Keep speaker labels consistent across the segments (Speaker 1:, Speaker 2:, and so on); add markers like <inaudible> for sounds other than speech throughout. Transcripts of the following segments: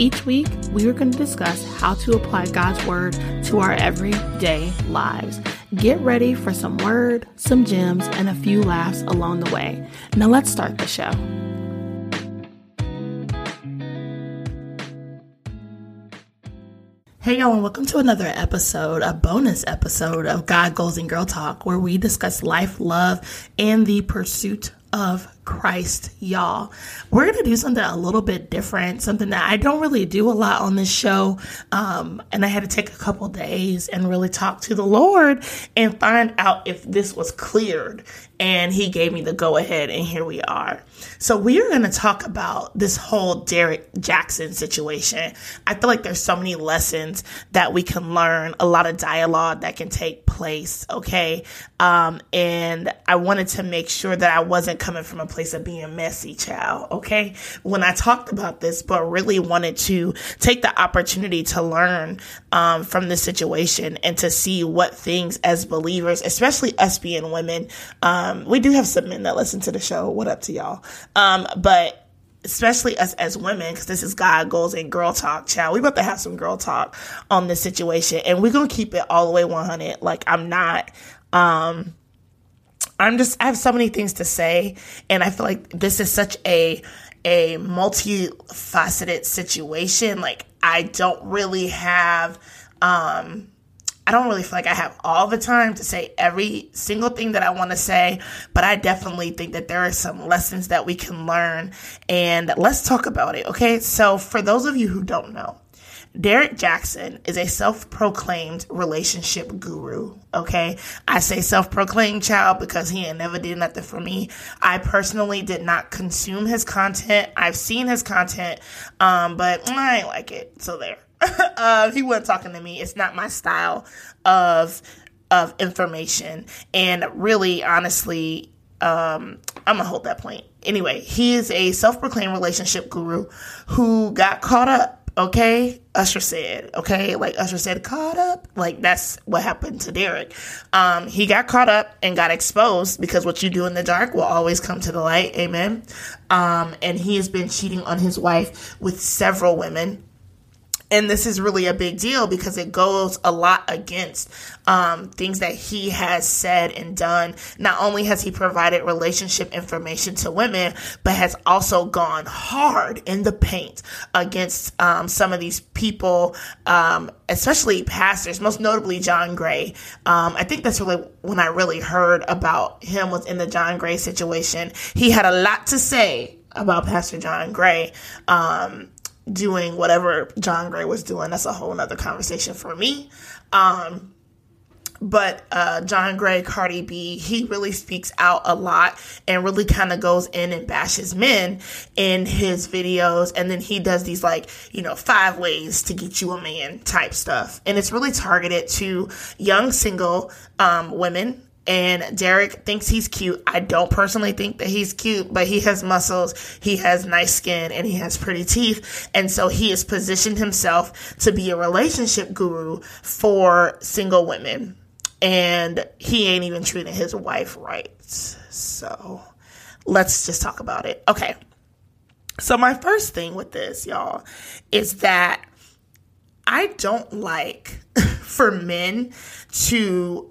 Speaker 1: Each week, we are going to discuss how to apply God's Word to our everyday lives. Get ready for some word, some gems, and a few laughs along the way. Now, let's start the show. Hey, y'all, and welcome to another episode, a bonus episode of God Goals and Girl Talk, where we discuss life, love, and the pursuit of Christ, y'all. We're going to do something a little bit different, something that I don't really do a lot on this show. Um, and I had to take a couple days and really talk to the Lord and find out if this was cleared. And He gave me the go ahead, and here we are. So, we are going to talk about this whole Derrick Jackson situation. I feel like there's so many lessons that we can learn, a lot of dialogue that can take place, okay? Um, and I wanted to make sure that I wasn't coming from a place of being messy, child. Okay. When I talked about this, but really wanted to take the opportunity to learn um, from this situation and to see what things as believers, especially us being women, um, we do have some men that listen to the show. What up to y'all? Um, but especially us as women, because this is God goals and girl talk, child. We about to have some girl talk on this situation, and we're gonna keep it all the way 100. Like I'm not, um, I'm just I have so many things to say and I feel like this is such a a multifaceted situation like I don't really have um I don't really feel like I have all the time to say every single thing that I want to say, but I definitely think that there are some lessons that we can learn and let's talk about it, okay? So for those of you who don't know, Derrick Jackson is a self proclaimed relationship guru. Okay. I say self proclaimed child because he never did nothing for me. I personally did not consume his content. I've seen his content, um, but I ain't like it. So there. <laughs> uh, he wasn't talking to me. It's not my style of of information. And really, honestly, um, I'm gonna hold that point. Anyway, he is a self proclaimed relationship guru who got caught up okay? Usher said okay? Like usher said caught up. Like that's what happened to Derrick. um he got caught up and got exposed because what you do in the dark will always come to the light. Amen. Um and he has been cheating on his wife with several women and this is really a big deal because it goes a lot against um, things that he has said and done. Not only has he provided relationship information to women, but has also gone hard in the paint against um, some of these people, um, especially pastors, most notably John Gray. Um, I think that's really when I really heard about him was in the John Gray situation. He had a lot to say about Pastor John Gray. Um, doing whatever John Gray was doing. That's a whole nother conversation for me. Um, but uh, John Gray, Cardi B, he really speaks out a lot and really kind of goes in and bashes men in his videos. And then he does these, like, you know, five ways to get you a man type stuff. And it's really targeted to young single um, women and Derrick thinks he's cute. I don't personally think that he's cute, but he has muscles, he has nice skin, and he has pretty teeth. And so he has positioned himself to be a relationship guru for single women. And he ain't even treating his wife right. So let's just talk about it. Okay. So, my first thing with this, y'all, is that I don't like <laughs> for men to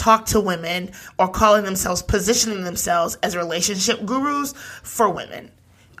Speaker 1: talk to women or calling themselves positioning themselves as relationship gurus for women.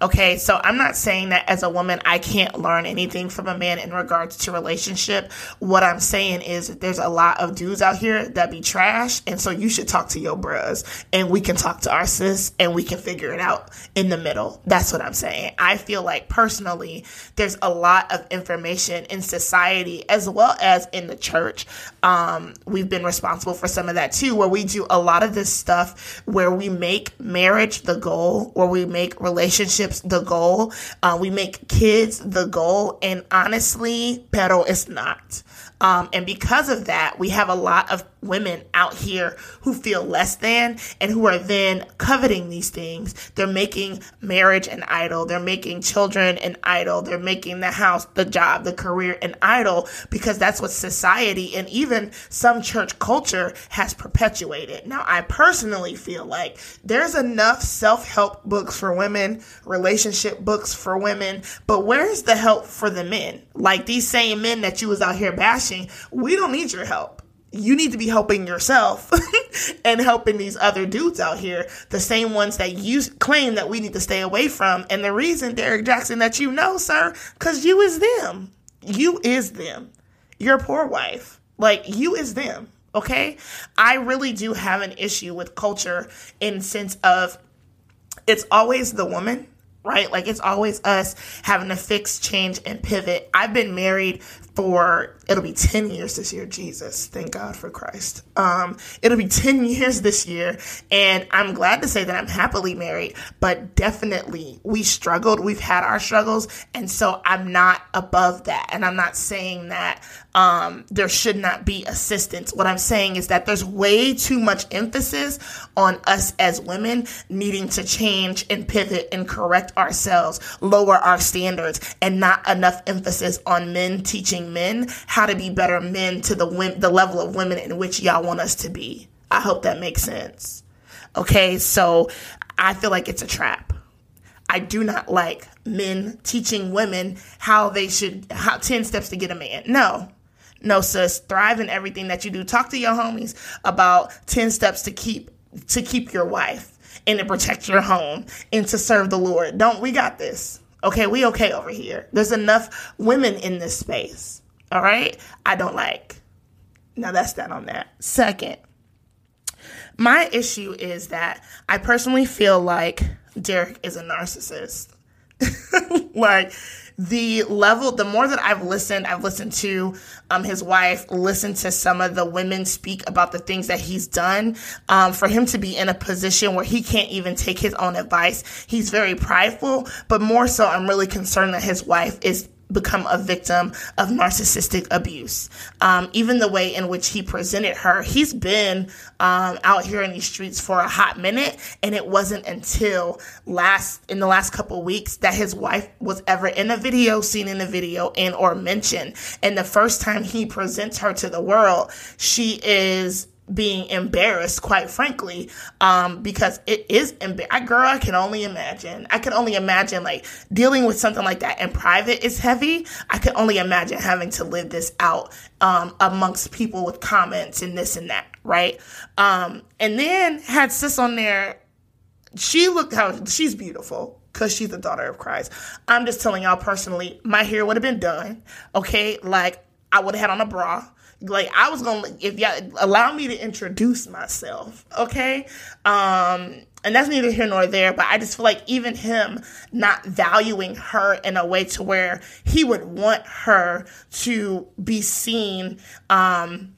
Speaker 1: Okay, so I'm not saying that as a woman I can't learn anything from a man in regards to relationship. What I'm saying is there's a lot of dudes out here that be trash, and so you should talk to your bros, and we can talk to our sis, and we can figure it out in the middle. That's what I'm saying. I feel like personally, there's a lot of information in society as well as in the church. Um, we've been responsible for some of that too, where we do a lot of this stuff where we make marriage the goal, or we make relationships relationships the goal. Uh, we make kids the goal. And honestly, pero it's not. Um, and because of that, we have a lot of women out here who feel less than and who are then coveting these things. They're making marriage an idol. They're making children an idol. They're making the house, the job, the career an idol because that's what society and even some church culture has perpetuated. Now, I personally feel like there's enough self help books for women, relationship books for women, but where's the help for the men? Like these same men that you was out here bashing, we don't need your help you need to be helping yourself <laughs> and helping these other dudes out here, the same ones that you claim that we need to stay away from. And the reason, Derrick Jackson, that you know, sir, because you is them. You is them. Your poor wife. Like, you is them. Okay? I really do have an issue with culture in sense of it's always the woman right? Like it's always us having to fix, change, and pivot. I've been married for it'll be 10 years this year jesus thank god for christ um it'll be 10 years this year and i'm glad to say that i'm happily married but definitely we struggled we've had our struggles and so i'm not above that and i'm not saying that um there should not be assistance what i'm saying is that there's way too much emphasis on us as women needing to change and pivot and correct ourselves lower our standards and not enough emphasis on men teaching men how to be better men to the the level of women in which y'all want us to be. I hope that makes sense. Okay, so I feel like it's a trap. I do not like men teaching women how they should how 10 steps to get a man. No. No, sis, thrive in everything that you do. Talk to your homies about 10 steps to keep to keep your wife and to protect your home and to serve the Lord. Don't we got this? Okay, we okay over here. There's enough women in this space. All right? I don't like. Now that's that on that. Second, my issue is that I personally feel like Derrick is a narcissist. <laughs> like the level, the more that I've listened, I've listened to um, his wife, listened to some of the women speak about the things that he's done. Um, for him to be in a position where he can't even take his own advice, he's very prideful. But more so, I'm really concerned that his wife is become a victim of narcissistic abuse. Um, even the way in which he presented her, he's been um, out here in these streets for a hot minute, and it wasn't until last in the last couple weeks that his wife was ever in a video, seen in a video, and or mentioned. And the first time he presents her to the world, she is being embarrassed, quite frankly, um, because it is embar- girl. I can only imagine. I can only imagine like dealing with something like that in private is heavy. I can only imagine having to live this out um, amongst people with comments and this and that, right? Um, and then had sis on there. She looked how she's beautiful because she's the daughter of Christ. I'm just telling y'all personally, my hair would have been done. Okay, like I would have had on a bra like I was gonna if y'all allow me to introduce myself, okay? Um, and that's neither here nor there, but I just feel like even him not valuing her in a way to where he would want her to be seen um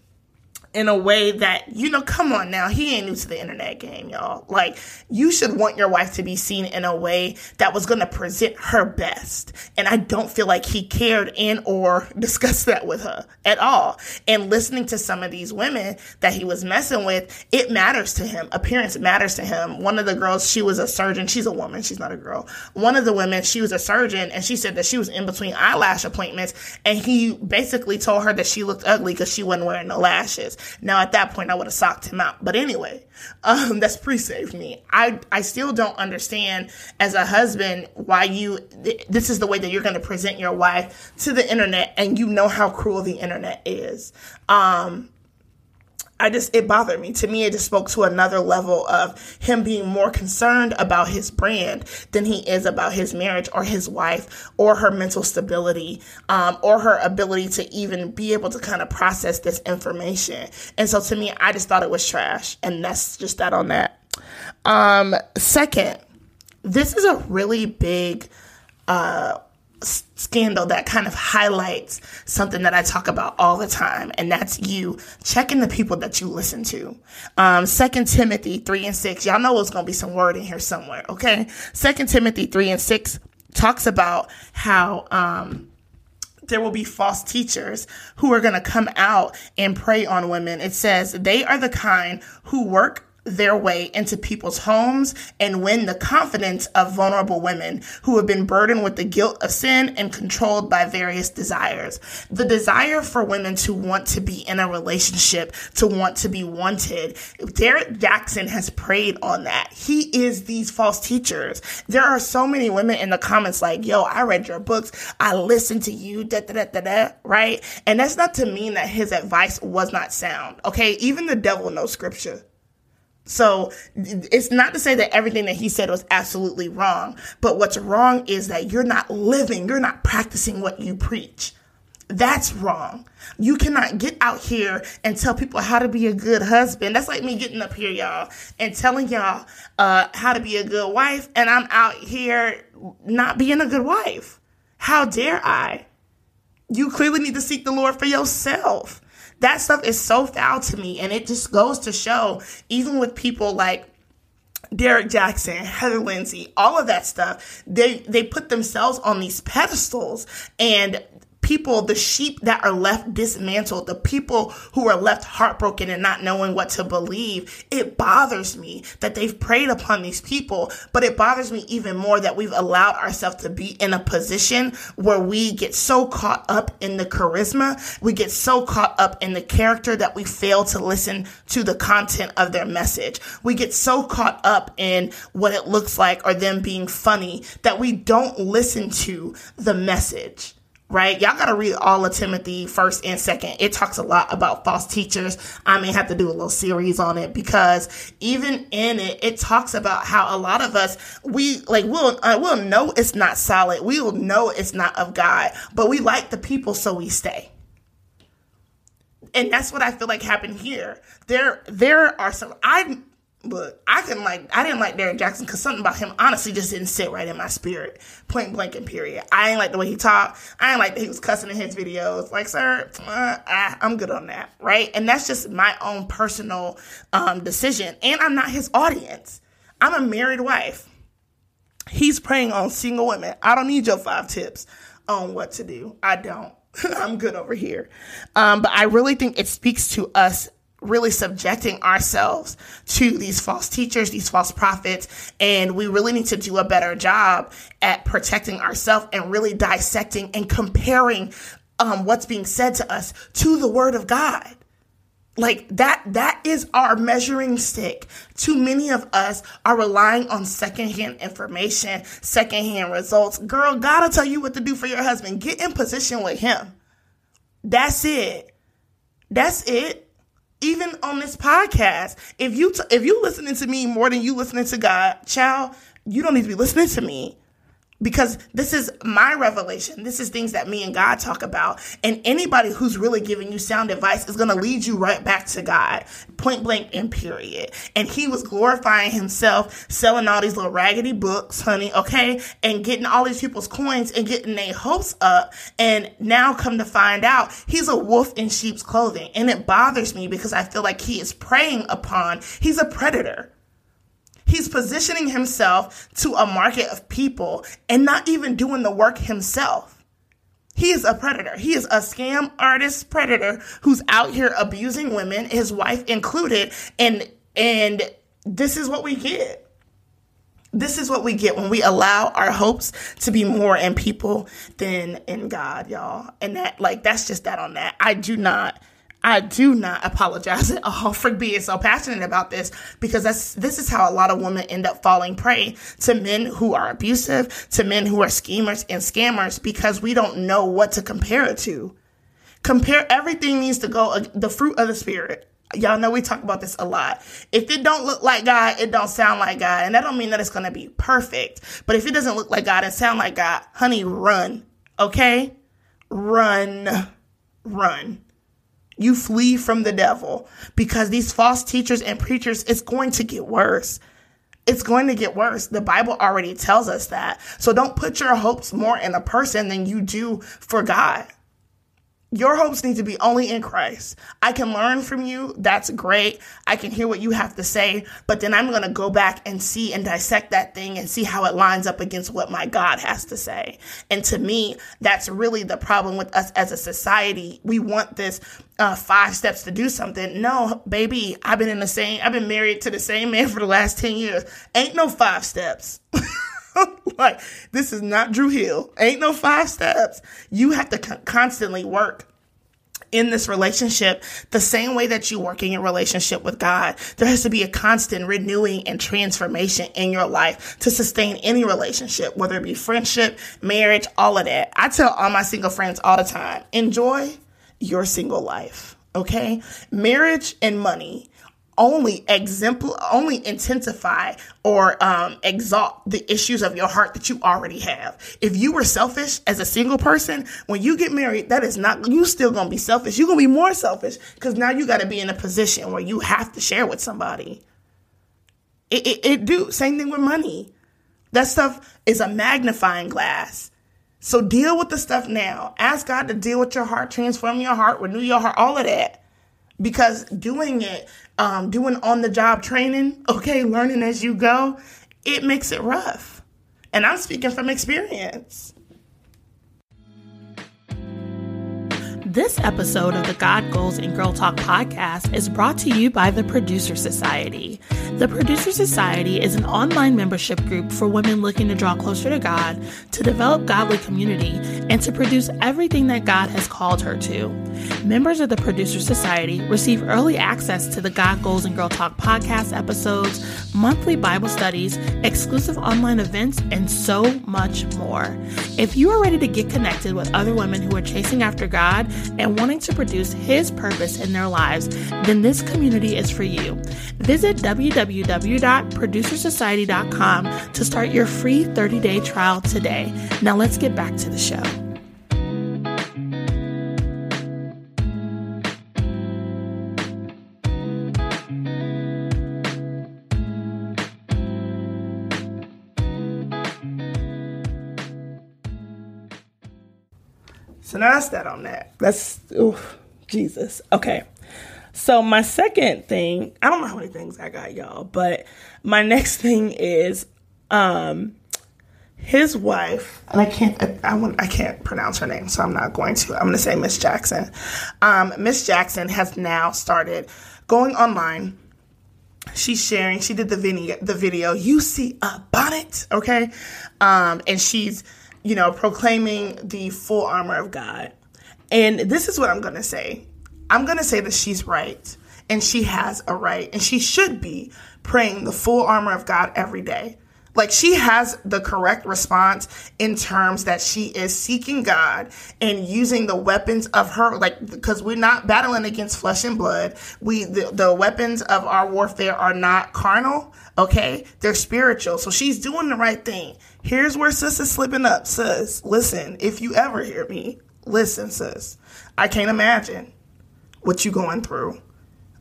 Speaker 1: in a way that, you know, come on now, he ain't new to the internet game, y'all. Like, you should want your wife to be seen in a way that was gonna present her best. And I don't feel like he cared and or <laughs> discussed that with her at all. And listening to some of these women that he was messing with, it matters to him. Appearance matters to him. One of the girls, she was a surgeon. She's a woman. She's not a girl. One of the women, she was a surgeon and she said that she was in between eyelash appointments and he basically told her that she looked ugly because she wasn't wearing the lashes. Now at that point, I would have socked him out. But anyway, um, that's pre-saved me. I, I still don't understand as a husband why you, th- this is the way that you're going to present your wife to the internet and you know how cruel the internet is. Um, I just, it bothered me. To me, it just spoke to another level of him being more concerned about his brand than he is about his marriage or his wife or her mental stability um, or her ability to even be able to kind of process this information. And so to me, I just thought it was trash. And that's just that on that. Um, second, this is a really big, uh, scandal that kind of highlights something that I talk about all the time, and that's you checking the people that you listen to. Um, Second Timothy three and six. Y'all know it's gonna be some word in here somewhere, okay? Second Timothy three and six talks about how um, there will be false teachers who are going to come out and prey on women. It says they are the kind who work their way into people's homes and win the confidence of vulnerable women who have been burdened with the guilt of sin and controlled by various desires. The desire for women to want to be in a relationship, to want to be wanted. Derek Jackson has preyed on that. He is these false teachers. There are so many women in the comments like, yo, I read your books. I listened to you, da da da da da, right? And that's not to mean that his advice was not sound. Okay. Even the devil knows scripture. So it's not to say that everything that he said was absolutely wrong, but what's wrong is that you're not living, you're not practicing what you preach. That's wrong. You cannot get out here and tell people how to be a good husband. That's like me getting up here, y'all, and telling y'all uh, how to be a good wife, and I'm out here not being a good wife. How dare I? You clearly need to seek the Lord for yourself that stuff is so foul to me. And it just goes to show, even with people like Derrick Jackson, <laughs> Heather Lindsey, all of that stuff, they they put themselves on these pedestals and people, the sheep that are left dismantled, the people who are left heartbroken and not knowing what to believe, it bothers me that they've preyed upon these people. But it bothers me even more that we've allowed ourselves to be in a position where we get so caught up in the charisma, we get so caught up in the character that we fail to listen to the content of their message. We get so caught up in what it looks like or them being funny that we don't listen to the message right? Y'all got to read all of Timothy first and second. It talks a lot about false teachers. I may have to do a little series on it because even in it, it talks about how a lot of us, we like, we'll, uh, we'll know it's not solid. We'll know it's not of God, but we like the people, so we stay. And that's what I feel like happened here. There, there are some, I, but I couldn't like I didn't like Derrick Jackson because something about him honestly just didn't sit right in my spirit. Point blank and period. I ain't like the way he talked. I ain't like that he was cussing in his videos. Like, sir, uh, I, am good on that, right? And that's just my own personal um, decision. And I'm not his audience. I'm a married wife. He's preying on single women. I don't need your five tips on what to do. I don't. <laughs> I'm good over here. Um, but I really think it speaks to us really subjecting ourselves to these false teachers, these false prophets, and we really need to do a better job at protecting ourselves and really dissecting and comparing um, what's being said to us to the Word of God. Like that, that is our measuring stick. Too many of us are relying on secondhand information, secondhand results. Girl, God will tell you what to do for your husband. Get in position with him. That's it. That's it even on this podcast, if you t- if you listening to me more than you listening to God, child, you don't need to be listening to me because this is my revelation. This is things that me and God talk about. And anybody who's really giving you sound advice is going to lead you right back to God, point blank and period. And he was glorifying himself, selling all these little raggedy books, honey, okay? And getting all these people's coins and getting their hopes up. And now come to find out he's a wolf in sheep's clothing. And it bothers me because I feel like he is preying upon, he's a predator. He's positioning himself to a market of people and not even doing the work himself. He is a predator. He is a scam artist predator who's out here abusing women, his wife included, and and this is what we get. This is what we get when we allow our hopes to be more in people than in God, y'all. And that like that's just that on that. I do not I do not apologize at all for being so passionate about this because that's this is how a lot of women end up falling prey to men who are abusive, to men who are schemers and scammers because we don't know what to compare it to. Compare everything needs to go the fruit of the spirit. Y'all know we talk about this a lot. If it don't look like God, it don't sound like God. And that don't mean that it's going to be perfect. But if it doesn't look like God and sound like God, honey, run. Okay? Run. Run. You flee from the devil because these false teachers and preachers, it's going to get worse. It's going to get worse. The Bible already tells us that. So don't put your hopes more in a person than you do for God your hopes need to be only in Christ. I can learn from you. That's great. I can hear what you have to say, but then I'm going to go back and see and dissect that thing and see how it lines up against what my God has to say. And to me, that's really the problem with us as a society. We want this uh, five steps to do something. No, baby, I've been in the same, I've been married to the same man for the last 10 years. Ain't no five steps. <laughs> <laughs> like, this is not Dr. Phil. Ain't no five steps. You have to constantly work in this relationship the same way that you work in your relationship with God. There has to be a constant renewing and transformation in your life to sustain any relationship, whether it be friendship, marriage, all of that. I tell all my single friends all the time, enjoy your single life. Okay. Marriage and money only exempl only intensify or um, exalt the issues of your heart that you already have. If you were selfish as a single person, when you get married, that is not you still gonna be selfish. You're gonna be more selfish because now you got to be in a position where you have to share with somebody. It, it, it do same thing with money. That stuff is a magnifying glass. So deal with the stuff now. Ask God to deal with your heart, transform your heart, renew your heart, all of that because doing it, um, doing on the job training, okay, learning as you go, it makes it rough. And I'm speaking from experience. This episode of the God Goals and Girl Talk podcast is brought to you by the Producer Society. The Producer Society is an online membership group for women looking to draw closer to God, to develop godly community, and to produce everything that God has called her to. Members of the Producer Society receive early access to the God Goals and Girl Talk podcast episodes, monthly Bible studies, exclusive online events, and so much more. If you are ready to get connected with other women who are chasing after God, and wanting to produce His purpose in their lives, then this community is for you. Visit www.producersociety.com to start your free 30 day trial today. Now let's get back to the show. So now that's that on that. That's oof, Jesus. Okay. So my second thing, I don't know how many things I got, y'all, but my next thing is um his wife, and I can't I, I, I can't pronounce her name, so I'm not going to. I'm going to say Miss Jackson. Um, Miss Jackson has now started going online. She's sharing. She did the video. The video. You see a bonnet, okay? Um, and she's you know, proclaiming the full armor of God. And this is what I'm going to say. I'm going to say that she's right and she has a right and she should be praying the full armor of God every day. Like she has the correct response in terms that she is seeking God and using the weapons of her, like, because we're not battling against flesh and blood. We, the, the weapons of our warfare are not carnal. Okay. They're spiritual. So she's doing the right thing. Here's where sis is slipping up, sis. Listen, if you ever hear me, listen, sis. I can't imagine what you're going through.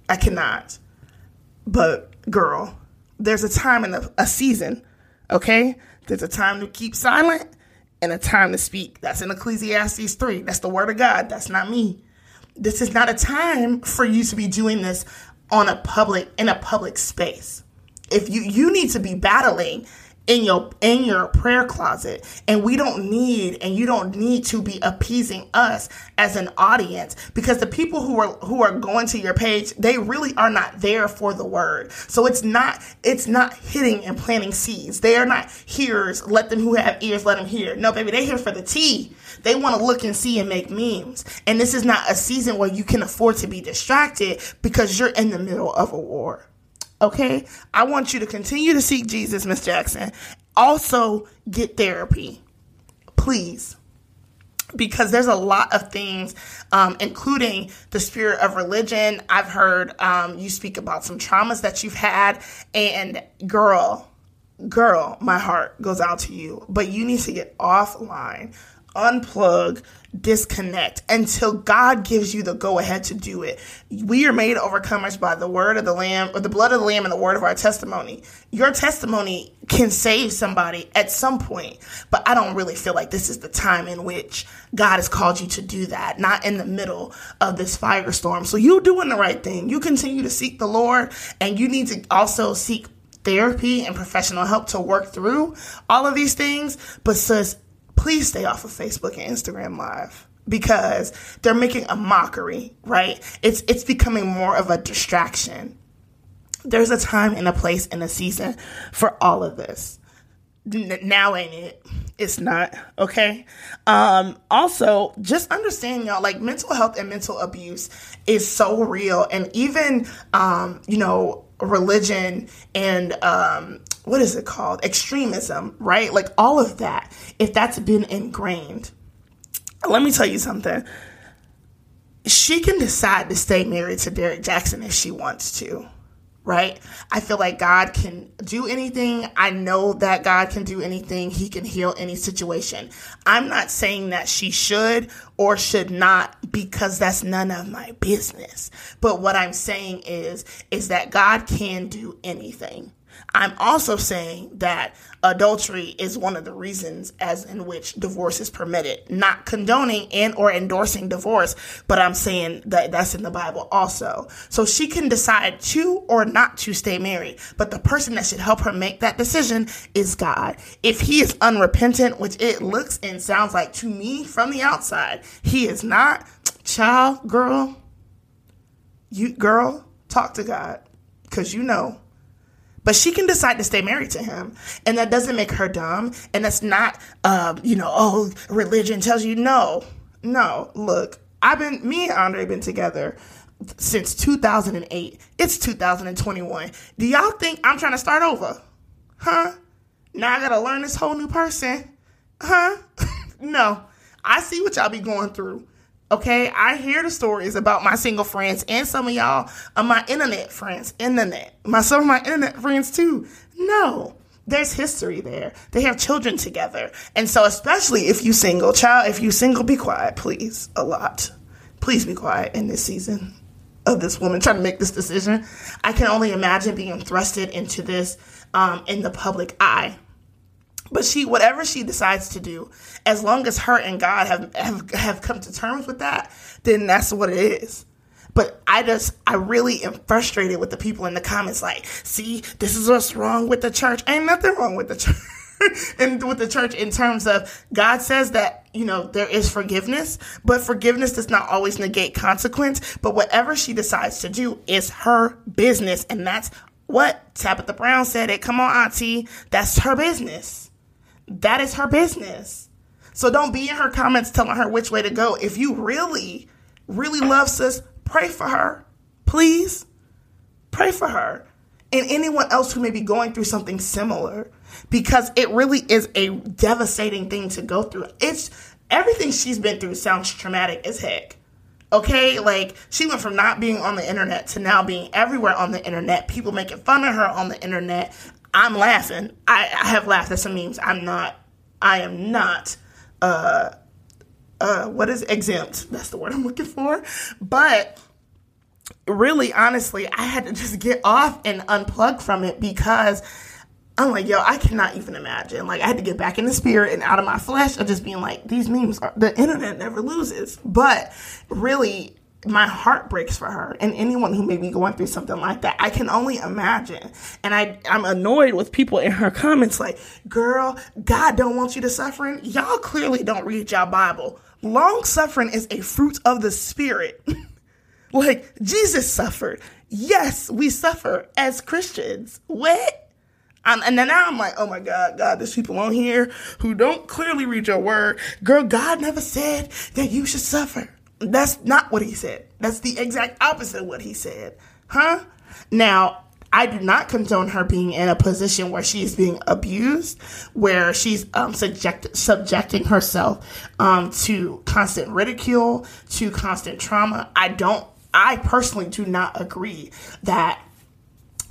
Speaker 1: I cannot. But girl, there's a time and a, a season, okay? There's a time to keep silent and a time to speak. That's in Ecclesiastes 3. That's the word of God. That's not me. This is not a time for you to be doing this on a public in a public space. If you you need to be battling in your in your prayer closet. And we don't need and you don't need to be appeasing us as an audience because the people who are who are going to your page they really are not there for the word. So it's not it's not hitting and planting seeds. They are not hearers. Let them who have ears let them hear. No baby they here for the tea. They want to look and see and make memes. And this is not a season where you can afford to be distracted because you're in the middle of a war Okay. I want you to continue to seek Jesus, Miss Jackson. Also, get therapy. Please. because there's a lot of things, um, including the spirit of religion. I've heard um, you speak about some traumas that you've had, and girl, girl, my heart goes out to you. But you need to get offline, unplug, disconnect until God gives you the go ahead to do it. We are made overcomers by the word of the Lamb, or the blood of the Lamb, and the word of our testimony. Your testimony can save somebody at some point, but I don't really feel like this is the time in which God has called you to do that, not in the middle of this firestorm. So you're doing the right thing. You continue to seek the Lord, and you need to also seek therapy and professional help to work through all of these things. But sis, please stay off of Facebook and Instagram Live because they're making a mockery, right? It's it's becoming more of a distraction. There's a time and a place and a season for all of this. Now ain't it? It's not, okay? Um also, just understand y'all like mental health and mental abuse is so real and even um you know religion and um, what is it called? Extremism, right? Like all of that, if that's been ingrained. Let me tell you something. She can decide to stay married to Derrick Jackson if she wants to right? I feel like God can do anything. I know that God can do anything. He can heal any situation. I'm not saying that she should or should not because that's none of my business. But what I'm saying is is that God can do anything. I'm also saying that adultery is one of the reasons as in which divorce is permitted. Not condoning and or endorsing divorce, but I'm saying that that's in the Bible also. So she can decide to or not to stay married, but the person that should help her make that decision is God. If he is unrepentant, which it looks and sounds like to me from the outside, he is not. Child, girl, you girl, talk to God cuz you know but she can decide to stay married to him. And that doesn't make her dumb. And that's not, um, you know, oh, religion tells you no. No, look, I've been, me and Andre been together since 2008. It's 2021. Do y'all think I'm trying to start over? Huh? Now I gotta learn this whole new person? Huh? <laughs> no. I see what y'all be going through. Okay, I hear the stories about my single friends and some of y'all are my internet friends. Internet. My some of my internet friends too. No. There's history there. They have children together. And so especially if you single, child, if you single, be quiet, please. A lot. Please be quiet in this season of this woman trying to make this decision. I can only imagine being thrusted into this um, in the public eye but she, whatever she decides to do, as long as her and God have, have, have come to terms with that, then that's what it is. But I just, I really am frustrated with the people in the comments like, see, this is what's wrong with the church. Ain't nothing wrong with the church. <laughs> and with the church in terms of God says that, you know, there is forgiveness, but forgiveness does not always negate consequence. But whatever she decides to do is her business. And that's what Tabitha Brown said it. Come on, Auntie. That's her business that is her business. So don't be in her comments telling her which way to go. If you really, really love sis, pray for her. Please pray for her and anyone else who may be going through something similar because it really is a devastating thing to go through. It's everything she's been through sounds traumatic as heck. Okay, like she went from not being on the internet to now being everywhere on the internet. People making fun of her on the internet. I'm laughing. I, I have laughed at some memes. I'm not. I am not. Uh, uh, what is exempt? That's the word I'm looking for. But really, honestly, I had to just get off and unplug from it because I'm like, yo, I cannot even imagine. Like, I had to get back in the spirit and out of my flesh of just being like, these memes are the internet never loses. But really, my heart breaks for her and anyone who may be going through something like that. I can only imagine. And I, I'm annoyed with people in her comments like, girl, God don't want you to suffer. Y'all clearly don't read y'all Bible. Long suffering is a fruit of the spirit. <laughs> like Jesus suffered. Yes, we suffer as Christians. What? And then now I'm like, oh my God, God, there's people on here who don't clearly read your word. Girl, God never said that you should suffer. That's not what he said. That's the exact opposite of what he said. Huh? Now, I do not condone her being in a position where she is being abused, where she's um, subject, subjecting herself um, to constant ridicule, to constant trauma. I don't, I personally do not agree that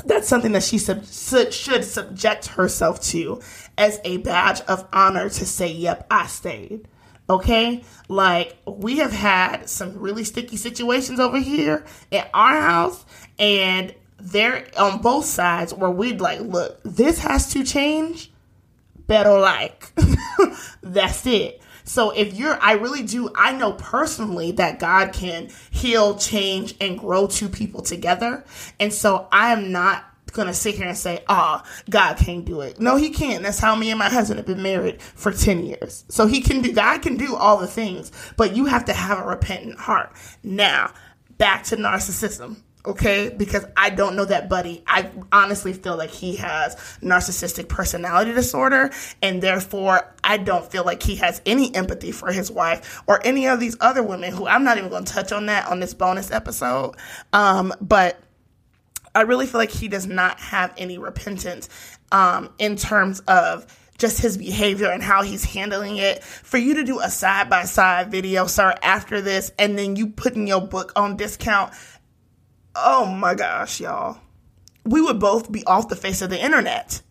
Speaker 1: that's something that she sub- should subject herself to as a badge of honor to say, yep, I stayed. Okay? Like, we have had some really sticky situations over here at our house, and they're on both sides where we'd like, look, this has to change. Better like. <laughs> That's it. So if you're, I really do, I know personally that God can heal, change, and grow two people together. And so I am not gonna sit here and say, "Ah, oh, God can't do it." No, He can't. That's how me and my husband have been married for ten years. So He can do. God can do all the things, but you have to have a repentant heart. Now, back to narcissism okay because i don't know that buddy i honestly feel like he has narcissistic personality disorder and therefore i don't feel like he has any empathy for his wife or any of these other women who i'm not even going to touch on that on this bonus episode um, but i really feel like he does not have any repentance um, in terms of just his behavior and how he's handling it. For you to do a side by side video, sir, after this, and then you putting your book on discount oh my gosh, y'all, we would both be off the face of the internet.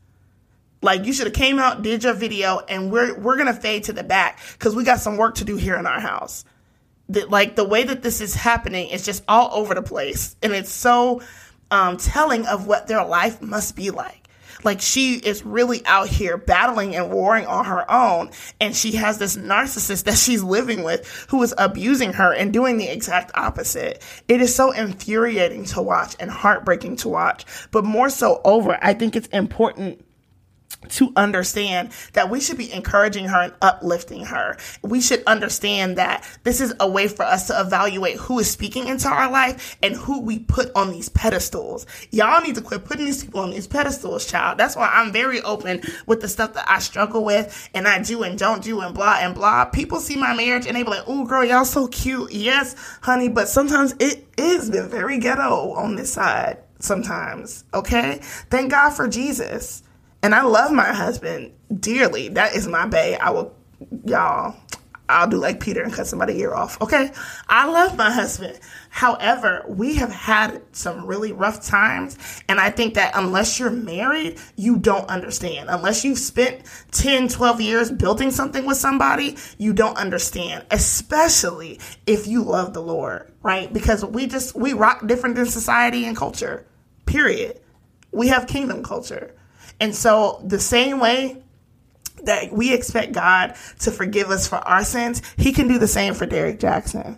Speaker 1: Like you should have came out, did your video, and we're we're gonna fade to the back because we got some work to do here in our house. That like the way that this is happening is just all over the place, and it's so um, telling of what their life must be like. Like she is really out here battling and warring on her own. And she has this narcissist that <laughs> she's living with who is abusing her and doing the exact opposite. It is so infuriating to watch and heartbreaking to watch. But more so over, I think it's important to understand that we should be encouraging her and uplifting her. We should understand that this is a way for us to evaluate who is speaking into our life and who we put on these pedestals. Y'all need to quit putting these people on these pedestals, child. That's why I'm very open with the stuff that I struggle with and I do and don't do and blah and blah. People see my marriage and they be like, oh, girl, y'all so cute. Yes, honey, but sometimes it is been very ghetto on this side. Sometimes, okay? Thank God for Jesus. And I love my husband dearly. That is my bae. I will, y'all, I'll do like Peter and cut somebody ear off. Okay. I love my husband. However, we have had some really rough times. And I think that unless you're married, you don't understand. Unless you've spent 10, 12 years building something with somebody, you don't understand, especially if you love the Lord, right? Because we just, we rock different than society and culture, period. We have kingdom culture. And so, the same way that we expect God to forgive us for our sins, He can do the same for Derrick Jackson.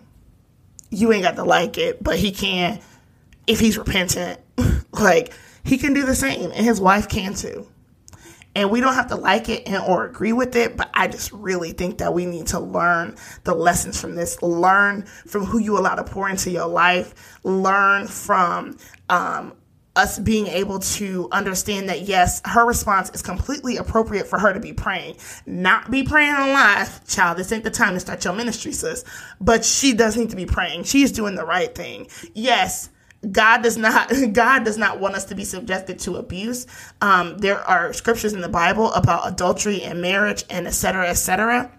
Speaker 1: You ain't got to like it, but He can if He's repentant. <laughs> like, He can do the same, and His wife can too. And we don't have to like it and, or agree with it, but I just really think that we need to learn the lessons from this. Learn from who you allow to pour into your life. Learn from um, us being able to understand that yes, her response is completely appropriate for her to be praying. Not be praying on live, child. This ain't the time to start your ministry, sis. But she does need to be praying. She's doing the right thing. Yes, God does not <laughs> God does not want us to be subjected to abuse. Um, there are scriptures in the Bible about adultery and marriage and etc. etc.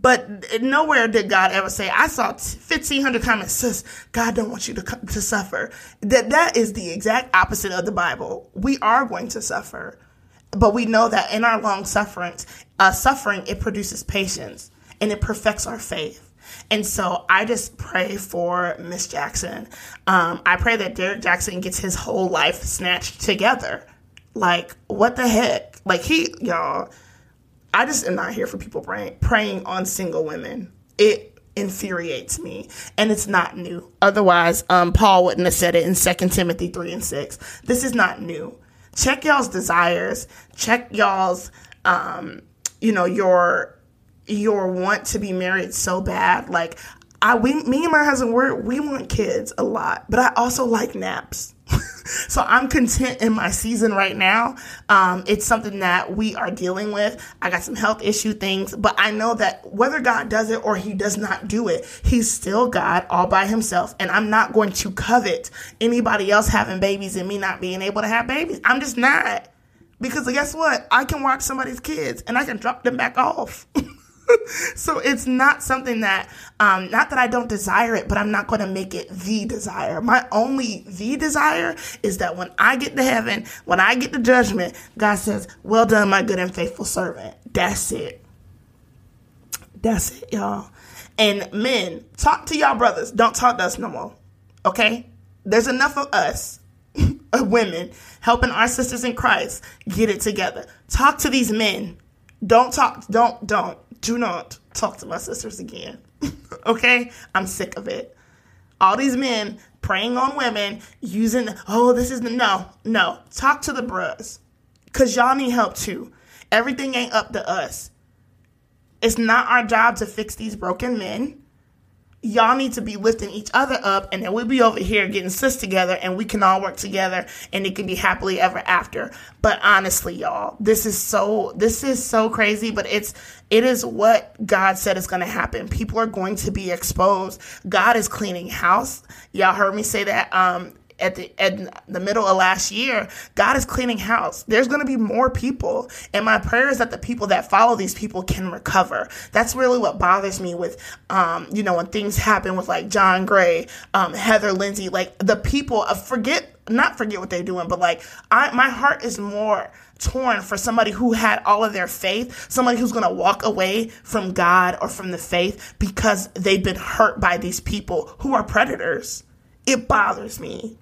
Speaker 1: But nowhere did God ever say, I saw 1500 comments, sis, God don't want you to, to suffer. That, that is the exact opposite of the Bible. We are going to suffer. But we know that in our long sufferance, uh, suffering, it produces patience and it perfects our faith. And so I just pray for Miss Jackson. Um, I pray that Derrick Jackson gets his whole life snatched together. Like, what the heck? Like, he, y'all, I just am not here for people praying, on single women. It infuriates me and it's not new. Otherwise, um, Paul wouldn't have said it in 2 Timothy 3 and 6. This is not new. Check y'all's desires. Check y'all's, um, you know, your, your want to be married so bad. Like, I, we, me and my husband, we we want kids a lot, but I also like naps. So I'm content in my season right now. Um, it's something that we are dealing with. I got some health issue things, but I know that whether God does it or he does not do it, he's still God all by himself. And I'm not going to covet anybody else having babies and me not being able to have babies. I'm just not. Because guess what? I can watch somebody's kids and I can drop them back off. <laughs> <laughs> so it's not something that um not that I don't desire it, but I'm not going to make it the desire. My only the desire is that when I get to heaven, when I get to judgment, God says, "Well done, my good and faithful servant." That's it. That's it, y'all. And men, talk to y'all brothers. Don't talk to us no more. Okay? There's enough of us <laughs> women helping our sisters in Christ get it together. Talk to these men. Don't talk don't don't do not talk to my sisters again. <laughs> okay? I'm sick of it. All these men preying on women, using, oh, this is the, no, no. Talk to the bros. Because y'all need help too. Everything ain't up to us. It's not our job to fix these broken men y'all need to be lifting each other up and then we'll be over here getting sis together and we can all work together and it can be happily ever after but honestly y'all this is so this is so crazy but it's it is what god said is going to happen. People are going to be exposed. God is cleaning house. Y'all heard me say that um at the at the middle of last year, God is cleaning house. There's going to be more people, and my prayer is that the people that follow these people can recover. That's really what bothers me with, um, you know, when things happen with like John Gray, um, Heather Lindsey, like the people. Uh, forget not forget what they're doing, but like I, my heart is more torn for somebody who had all of their faith, somebody who's going to walk away from God or from the faith because they've been hurt by these people who are predators. It bothers me.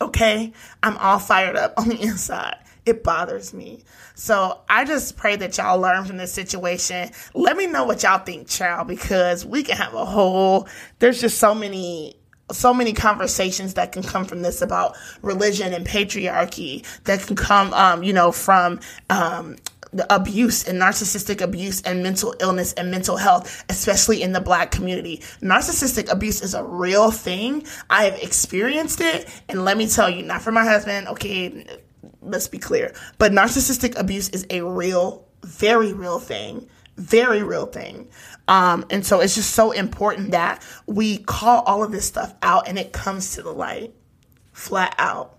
Speaker 1: Okay? I'm all fired up <laughs> on the inside. It bothers me. So I just pray that y'all learn from this situation. Let me know what y'all think, child, because we can have a whole, there's just so many so many conversations that can come from this about religion and patriarchy that can come um, you know from um, abuse and narcissistic abuse and mental illness and mental health, especially in the black community. Narcissistic abuse is a real thing. I have experienced it. And let me tell you, not for my husband, okay, let's be clear, but narcissistic abuse is a real, very real thing. Very real thing. Um, and so it's just so important that we call all of this stuff out and it comes to the light flat out.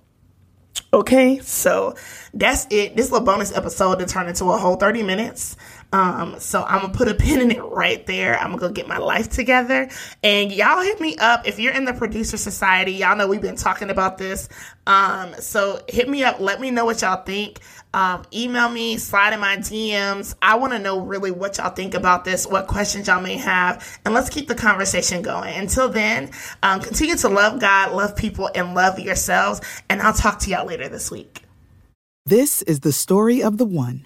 Speaker 1: Okay, so that's it. This little bonus episode to turn into a whole 30 minutes. Um, so I'm gonna put a pin in it right there. I'm gonna go get my life together. And y'all hit me up if you're in the producer society. Y'all know we've been talking about this. Um, so hit me up, let me know what y'all think. Um, email me, slide in my DMs. I want to know really what y'all think about this, what questions y'all may have, and let's keep the conversation going. Until then, um, continue to love God, love people, and love yourselves. And I'll talk to y'all later this week.
Speaker 2: This is the story of the one.